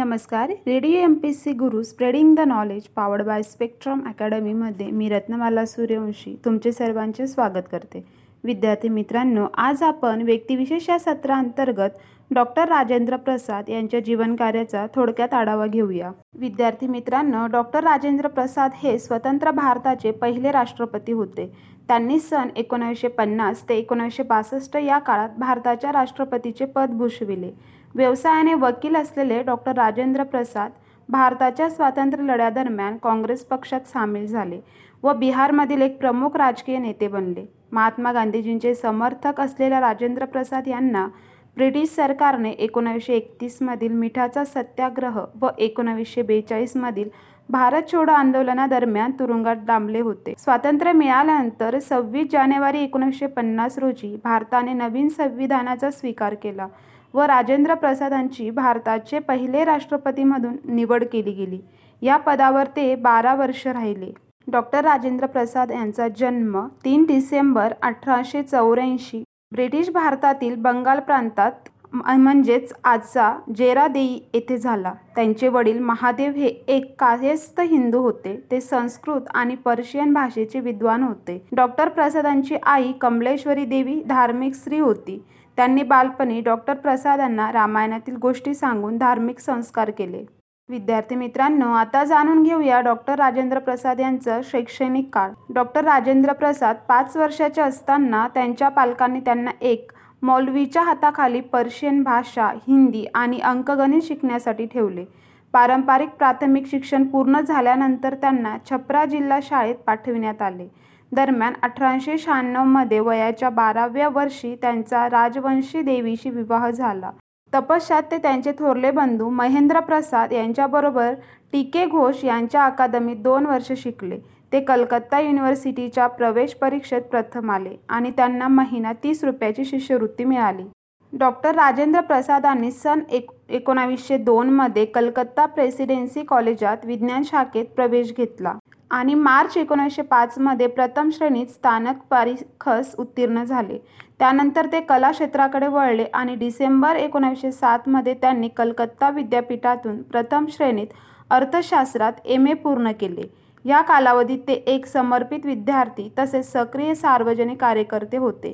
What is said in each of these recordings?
नमस्कार. Radio M P C Guru spreading the knowledge powered by spectrum अकॅडमीमध्ये मी रत्नमाला सूर्यवंशी तुमचे सर्वांचे स्वागत करते. विद्यार्थी मित्रांनो आज आपण व्यक्तिविशेष या सत्रांतर्गत डॉक्टर राजेंद्र प्रसाद यांच्या जीवनकार्याचा थोडक्यात आढावा घेऊया. विद्यार्थी मित्रांनो डॉक्टर राजेंद्र प्रसाद हे स्वतंत्र भारताचे पहिले राष्ट्रपती होते. त्यांनी सन एकोणीसशे पन्नास ते एकोणीसशे बासष्ट या काळात भारताच्या राष्ट्रपतीचे पद भूषविले. व्यवसायाने वकील असलेले डॉक्टर राजेंद्र प्रसाद भारताच्या स्वातंत्र्य लढ्यादरम्यान काँग्रेस पक्षात सामील झाले व बिहारमधील एक प्रमुख राजकीय नेते बनले. महात्मा गांधीजींचे समर्थक असलेल्या राजेंद्र प्रसाद यांना ब्रिटिश सरकारने एकोणावीसशे एकतीसमधील मिठाचा सत्याग्रह व एकोणावीसशे बेचाळीसमधील भारत छोडो आंदोलनादरम्यान तुरुंगात डांबले होते. स्वातंत्र्य मिळाल्यानंतर सव्वीस जानेवारी एकोणीसशे पन्नास रोजी भारताने नवीन संविधानाचा स्वीकार केला. व राजेंद्र प्रसादांची भारताचे पहिले राष्ट्रपतीमधून निवड केली गेली. या पदावर ते बारा वर्ष राहिले. डॉक्टर राजेंद्र प्रसाद यांचा जन्म तीन डिसेंबर अठराशे चौऱ्याऐंशी ब्रिटिश भारतातील बंगाल प्रांतात म्हणजेच आजचा जेरादेई येथे झाला. त्यांचे वडील महादेव हे एक कायस्थ हिंदू होते. ते संस्कृत आणि पर्शियन भाषेचे विद्वान होते. डॉक्टर प्रसादांची आई कमलेश्वरी देवी धार्मिक स्त्री होती. त्यांनी बालपणी डॉक्टर प्रसादांना रामायणातील गोष्टी सांगून धार्मिक संस्कार केले. विद्यार्थी मित्रांनो आता जाणून घेऊया डॉक्टर राजेंद्र प्रसाद यांचं शैक्षणिक काळ. डॉक्टर राजेंद्र प्रसाद पाच वर्षाचे असताना त्यांच्या पालकांनी त्यांना एक मौलवीच्या हाताखाली पर्शियन भाषा हिंदी आणि अंकगणित शिकण्यासाठी ठेवले. पारंपरिक प्राथमिक शिक्षण पूर्ण झाल्यानंतर त्यांना छपरा जिल्हा शाळेत पाठविण्यात आले. दरम्यान अठराशे शहाण्णवमध्ये वयाच्या बाराव्या वर्षी त्यांचा राजवंशी देवीशी विवाह झाला. तपश्चात ते त्यांचे थोरले बंधू महेंद्र प्रसाद यांच्याबरोबर टी के घोष यांच्या अकादमीत दोन वर्ष शिकले. ते कलकत्ता युनिव्हर्सिटीच्या प्रवेश परीक्षेत प्रथम आले आणि त्यांना महिना तीस रुपयाची शिष्यवृत्ती मिळाली. डॉक्टर राजेंद्र प्रसादांनी सन एक एकोणावीसशे दोनमध्ये कलकत्ता प्रेसिडेन्सी कॉलेजात विज्ञान शाखेत प्रवेश घेतला. आणि मार्च एकोणीसशे पाचमध्ये प्रथम श्रेणीत स्थानक परीक्षस उत्तीर्ण झाले. त्यानंतर ते कला क्षेत्राकडे वळले आणि डिसेंबर एकोणीसशे सातमध्ये त्यांनी कलकत्ता विद्यापीठातून प्रथम श्रेणीत अर्थशास्त्रात एम ए पूर्ण केले. या कालावधीत ते एक समर्पित विद्यार्थी तसेच सक्रिय सार्वजनिक कार्यकर्ते होते.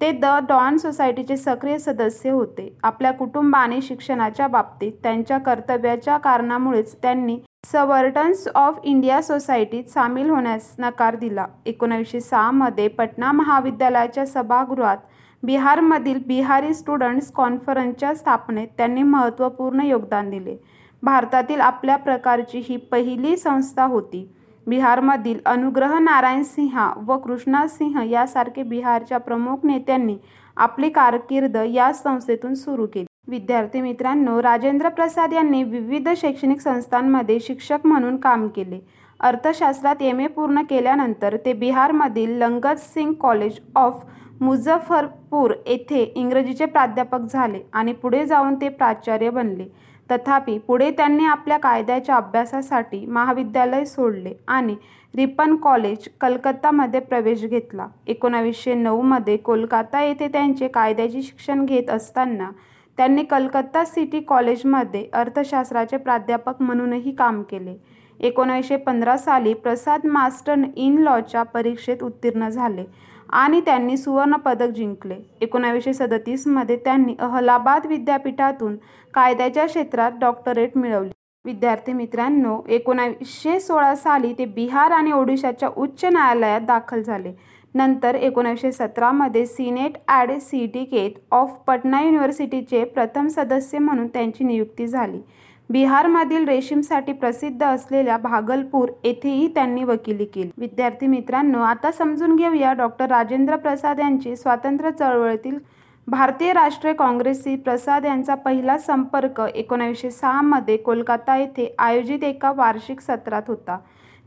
ते द डॉन सोसायटीचे सक्रिय सदस्य होते. आपल्या कुटुंब आणि शिक्षणाच्या बाबतीत त्यांच्या कर्तव्याच्या कारणामुळेच त्यांनी सवर्टन्स ऑफ इंडिया सोसायटीत सामील होण्यास नकार दिला. एकोणावीसशे सहामध्ये पटना महाविद्यालयाच्या सभागृहात बिहारमधील बिहारी स्टुडंट्स कॉन्फरन्सच्या स्थापनेत त्यांनी महत्त्वपूर्ण योगदान दिले. भारतातील आपल्या प्रकारची ही पहिली संस्था होती. बिहारमधील अनुग्रह नारायण सिंहा व कृष्णा सिंह यासारखे बिहारच्या प्रमुख नेत्यांनी आपली कारकीर्द या संस्थेतून सुरू केली. विद्यार्थी मित्रांनो राजेंद्र प्रसाद यांनी विविध शैक्षणिक संस्थांमध्ये शिक्षक म्हणून काम केले. अर्थशास्त्रात एम ए पूर्ण केल्यानंतर ते बिहारमधील लंगत सिंग कॉलेज ऑफ मुझफ्फरपूर येथे इंग्रजीचे प्राध्यापक झाले आणि पुढे जाऊन ते प्राचार्य बनले. तथापि पुढे त्यांनी आपल्या कायद्याच्या अभ्यासासाठी महाविद्यालय सोडले आणि रिपन कॉलेज कलकत्तामध्ये प्रवेश घेतला. एकोणावीसशे नऊमध्ये कोलकाता येथे त्यांचे कायद्याचे शिक्षण घेत असताना त्यांनी कलकत्ता सिटी कॉलेजमध्ये अर्थशास्त्राचे प्राध्यापक म्हणूनही काम केले. एकोणीसशे पंधरा साली प्रसाद मास्टर इन लॉच्या परीक्षेत उत्तीर्ण झाले आणि त्यांनी सुवर्णपदक जिंकले. एकोणावीसशे सदतीसमध्ये त्यांनी अहलाबाद विद्यापीठातून कायद्याच्या क्षेत्रात डॉक्टरेट मिळवली. विद्यार्थी मित्रांनो एकोणावीसशे सोळा साली ते बिहार आणि ओडिशाच्या उच्च न्यायालयात दाखल झाले. नंतर एकोणीसशे सतरामध्ये senate and syndicate of Patna युनिव्हर्सिटीचे प्रथम सदस्य म्हणून त्यांची नियुक्ती झाली. बिहारमधील रेशीमसाठी प्रसिद्ध असलेल्या भागलपूर येथेही त्यांनी वकिली केली. विद्यार्थी मित्रांनो आता समजून घेऊया डॉक्टर राजेंद्र प्रसाद यांची स्वातंत्र्य चळवळीतील भारतीय राष्ट्रीय काँग्रेसशी प्रसाद यांचा पहिला संपर्क एकोणावीसशे सहामध्ये कोलकाता येथे आयोजित एका वार्षिक सत्रात होता.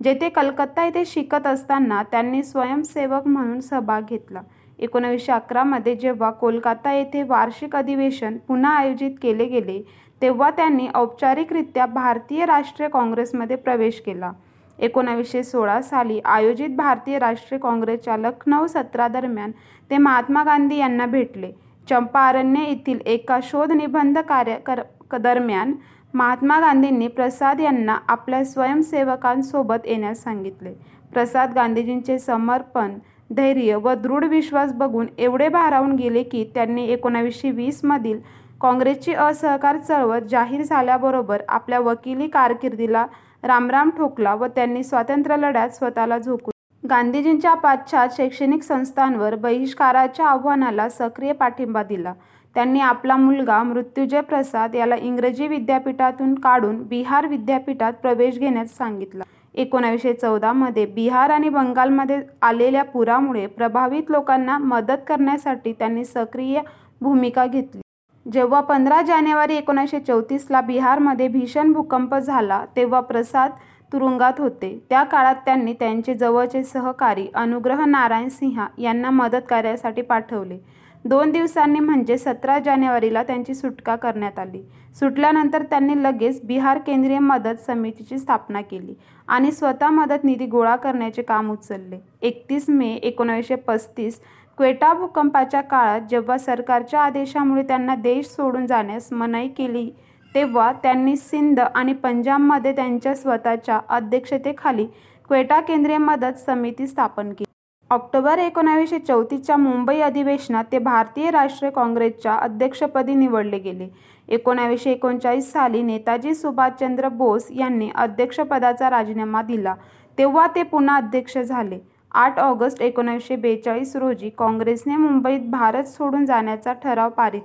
जेथे कलकत्ता येथे शिकत असताना त्यांनी स्वयंसेवक म्हणून सहभाग घेतला. एकोणावीसशे अकरामध्ये जेव्हा कोलकाता येथे वार्षिक अधिवेशन पुन्हा आयोजित केले गेले तेव्हा त्यांनी औपचारिकरित्या भारतीय राष्ट्रीय काँग्रेसमध्ये प्रवेश केला. एकोणावीसशे सोळा साली आयोजित भारतीय राष्ट्रीय काँग्रेसच्या लखनौ सत्रादरम्यान ते महात्मा गांधी यांना भेटले. चंपारण्य येथील एका शोधनिबंध कार्य कर दरम्यान महात्मा गांधींनी प्रसाद यांना आपल्या स्वयंसेवकांसोबत येण्यास सांगितले. प्रसाद गांधीजींचे समर्पण, धैर्य व दृढ विश्वास बघून एवढे भारावून गेले की त्यांनी एकोणावीसशे वीस मधील काँग्रेसची असहकार चळवळ जाहीर झाल्याबरोबर आपल्या वकिली कारकिर्दीला रामराम ठोकला व त्यांनी स्वातंत्र्यलढ्यात स्वतःला झोकून गांधीजींच्या पाश्चात शैक्षणिक संस्थांवर बहिष्काराच्या आव्हानाला सक्रिय पाठिंबा दिला. त्यांनी आपला मुलगा मृत्युंजय प्रसाद याला इंग्रजी विद्यापीठातून काढून बिहार विद्यापीठात प्रवेश घेण्यास सांगितला. एकोणावीसशे चौदा मध्ये बिहार आणि बंगालमध्ये आलेल्या पुरामुळे प्रभावित लोकांना मदत करण्यासाठी त्यांनी सक्रिय भूमिका घेतली. जेव्हा पंधरा जानेवारी एकोणीसशे चौतीस ला बिहारमध्ये भीषण भूकंप झाला तेव्हा प्रसाद तुरुंगात होते. त्या काळात त्यांनी त्यांचे जवळचे सहकारी अनुग्रह नारायण सिंह यांना मदत कार्यासाठी पाठवले. दोन दिवसांनी म्हणजे सतरा जानेवारीला त्यांची सुटका करण्यात आली. सुटल्यानंतर त्यांनी लगेच बिहार केंद्रीय मदत समितीची स्थापना केली आणि स्वतः मदत निधी गोळा करण्याचे काम उचलले. एकतीस मे एकोणीसशे पस्तीस क्वेटा भूकंपाच्या काळात जेव्हा सरकारच्या आदेशामुळे त्यांना देश सोडून जाण्यास मनाई केली तेव्हा त्यांनी सिंध आणि पंजाबमध्ये त्यांच्या स्वतःच्या अध्यक्षतेखाली क्वेटा केंद्रीय मदत समिती स्थापन केली. ऑक्टोबर एकोणावीसशे चौतीसच्या मुंबई अधिवेशनात ते भारतीय राष्ट्रीय काँग्रेसच्या अध्यक्षपदी निवडले गेले. एकोणावीसशे एकोणचाळीस साली नेताजी सुभाषचंद्र बोस यांनी अध्यक्षपदाचा राजीनामा दिला तेव्हा ते पुन्हा अध्यक्ष झाले. आठ ऑगस्ट एकोणीसशे बेचाळीस रोजी काँग्रेसने मुंबईत भारत सोडून जाण्याचा ठराव पारित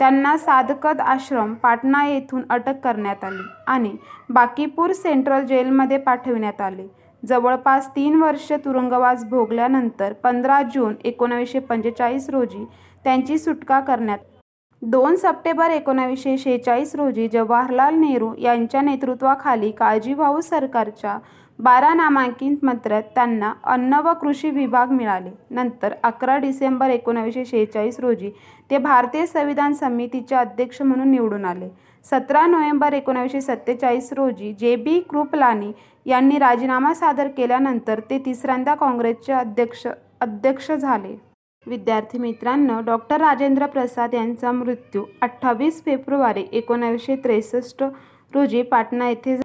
त्यांना सादकद आश्रम, पाटणा येथून अटक करण्यात आली आणि बाकीपूर सेंट्रल जेलमध्ये पाठविण्यात आले. जवळपास तीन वर्षे तुरुंगवास भोगल्यानंतर पंधरा जून एकोणावीसशे पंचेचाळीस रोजी त्यांची सुटका करण्यात दोन सप्टेंबर एकोणावीसशे शेहेचाळीस रोजी जवाहरलाल नेहरू यांच्या नेतृत्वाखाली काळजीवाहू सरकारच्या बारा नामांकित मंत्र्यात त्यांना अन्न व कृषी विभाग मिळाले. नंतर अकरा डिसेंबर एकोणावीसशे शेहेचाळीस रोजी ते भारतीय संविधान समितीचे अध्यक्ष म्हणून निवडून आले. सतरा नोव्हेंबर एकोणावीसशे सत्तेचाळीस रोजी जे. बी. कृपलानी यांनी राजीनामा सादर केल्यानंतर ते तिसऱ्यांदा काँग्रेसचे अध्यक्ष अध्यक्ष झाले. विद्यार्थी मित्रांनो, डॉक्टर राजेंद्र प्रसाद यांचा मृत्यू अठ्ठावीस फेब्रुवारी एकोणावीसशे त्रेसष्ट रोजी पाटणा येथे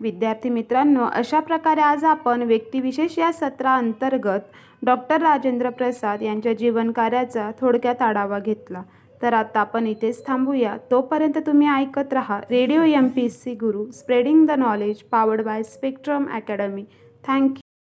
विद्यार्थी मित्रांनो, अशा प्रकारे आज आपण व्यक्तिविशेष या सत्राअंतर्गत डॉक्टर राजेंद्र प्रसाद यांच्या जीवनकार्याचा थोडक्यात आढावा घेतला. तर आता आपण इथेच थांबूया. तोपर्यंत तुम्ही ऐकत राहा radio M P C Guru, spreading the knowledge, powered by Spectrum academy. Thank you